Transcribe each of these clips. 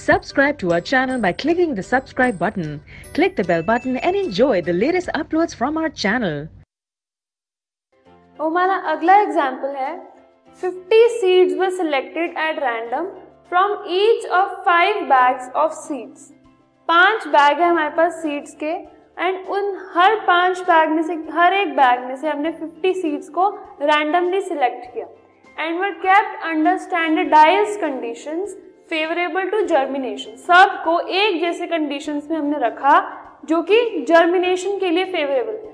Subscribe to our channel by clicking the subscribe button. Click the bell button and enjoy the latest uploads from our channel. हमारा अगला example है 50 seeds were selected at random from each of five bags of seeds पांच bag है हमारे पास seeds के and उन हर पांच bag में से हर एक बैग में से हमने 50 सीड्स को रैंडमली सिलेक्ट किया and were kept under standardise conditions favourable to germination सबको एक जैसे कंडीशन में हमने रखा जो कि जर्मिनेशन के लिए फेवरेबल है।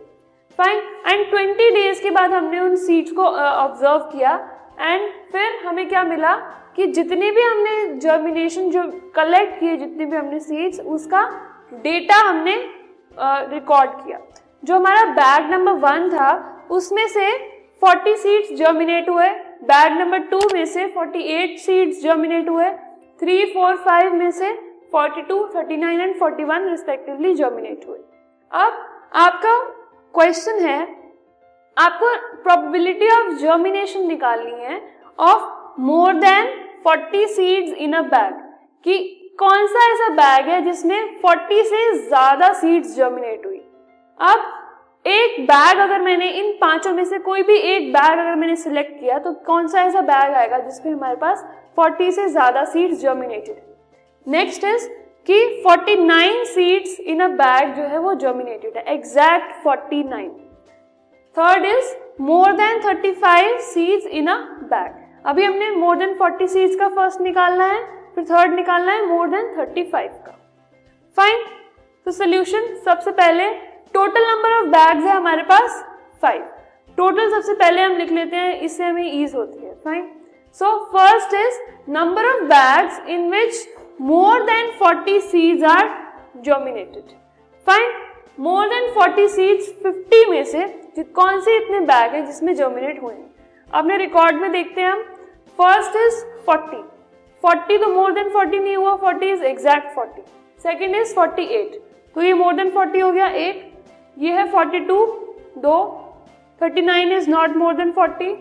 फाइन एंड 20 डेज़ के बाद हमने उन सीड्स को ऑब्ज़र्व uh, किया। एंड फिर हमें क्या मिला कि जितने भी हमने जर्मिनेशन जो कलेक्ट किए जितने भी हमने सीड्स उसका डेटा हमने रिकॉर्ड uh, किया। जो हमारा बैग नंबर वन था उसमें से 40 सीड्स जर्मिनेट हुए। बैग नंबर टू में से 48 सीड्स जर्मिनेट हुए। थ्री फोर फाइव में से 42, 39 एंड 41 रिस्पेक्टिवली जर्मिनेट हुए। अब आपका क्वेश्चन है आपको प्रोबेबिलिटी ऑफ़ जर्मिनेशन निकालनी है of more than 40 seeds in a bag कि कौन सा ऐसा बैग है जिसमें 40 से ज़्यादा सीड्स जर्मिनेट हुई। अब एक बैग अगर मैंने इन पाँचों में से कोई भी एक बैग अगर मैंने सिलेक्ट किया तो कौन सा ऐसा बैग आएगा जिसमें हमारे पास 40 से ज़्यादा सीड्स जर्मिनेटेड नेक्स्ट इज़ कि 49 सीड्स इन अ बैग जो है वो जर्मिनेटेड है। Exact 49 third is more than 35 seeds in a bag अभी हमने मोर देन 40 सीड्स का फ़र्स्ट निकालना है, फिर थर्ड निकालना है मोर देन 35 का। फाइन तो सोल्यूशन सबसे पहले टोटल नंबर ऑफ़ बैग्स है हमारे पास फाइव टोटल सबसे पहले हम लिख लेते हैं, इससे हमें ईज होती है. Fine so first is number of bags in which more than 40 seeds are germinated fine more than 40 seeds 50 में से कौन से इतने बैग है जिसमें जर्मिनेट हुए हैं? अपने रिकॉर्ड में देखते हैं हम. फ़र्स्ट इज़ 40 40 तो मोर देन 40 नहीं हुआ. 40 इज़ एग्जैक्ट 40 सेकेंड इज़ 48 तो ये मोर देन 40 हो गया एक. ये है 42 दो 39 is not more than 40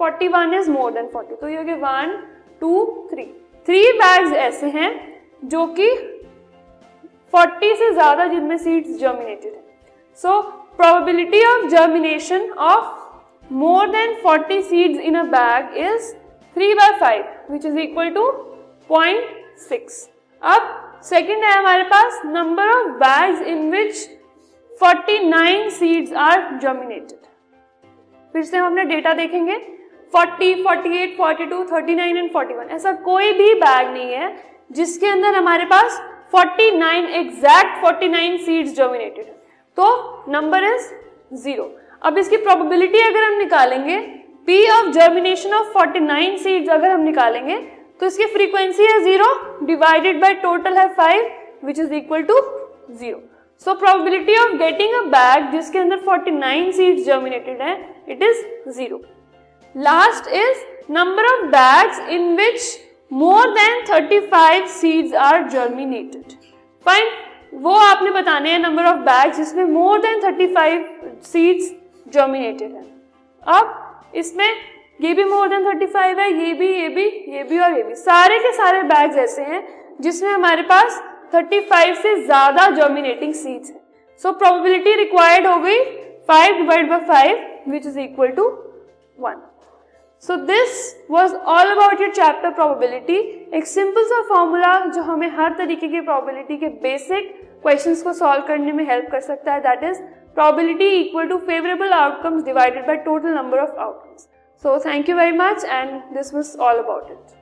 41 is more than 40 तो ये हो गया one two three three bags ऐसे हैं जो कि 40 से ज़्यादा जिनमें सीड्स जर्मिनेटेड है. So probability of germination of more than 40 seeds in a bag is 3 by five which is equal to point six अब सेकेंड है हमारे पास number of bags in which 49 seeds are germinated फिर से हम अपने data देखेंगे। 40, 48, 42, 39 and 41 ऐसा कोई भी बैग नहीं है जिसके अंदर हमारे पास 49 एग्जैक्ट 49 सीड्स जर्मिनेटेड है। तो नंबर इज़ ज़ीरो अब इसकी प्रोबेबिलिटी अगर हम निकालेंगे P of germination of 49 seeds अगर हम निकालेंगे तो इसकी फ्रीक्वेंसी है ज़ीरो डिवाइडेड बाय टोटल है five which is equal to zero so probability of getting a bag जिसके अंदर 49 सीड्स जर्मिनेटेड है it is zero last is number of bags in which more than 35 seeds are germinated fine वो आपने बताने हैं number of bags जिसमें मोर than 35 seeds germinated है. अब इसमें ये भी मोर देन 35 है, ये भी ये भी ये भी और ये भी. सारे के सारे बैग्स ऐसे हैं जिसमें हमारे पास 35 से ज़्यादा जर्मिनेटिंग सीड्स है सो प्रोबेबिलिटी रिक्वायर्ड हो गई 5 divide by 5 which is equal to 1 so this was all about your chapter probability एक सिंपल सा फॉर्मूला जो हमें हर तरीके की प्रोबेबिलिटी के बेसिक क्वेश्चंस को सॉल्व करने में हेल्प कर सकता है that is probability equal to favorable outcomes divided by total number of outcomes. So, thank you very much and this was all about it.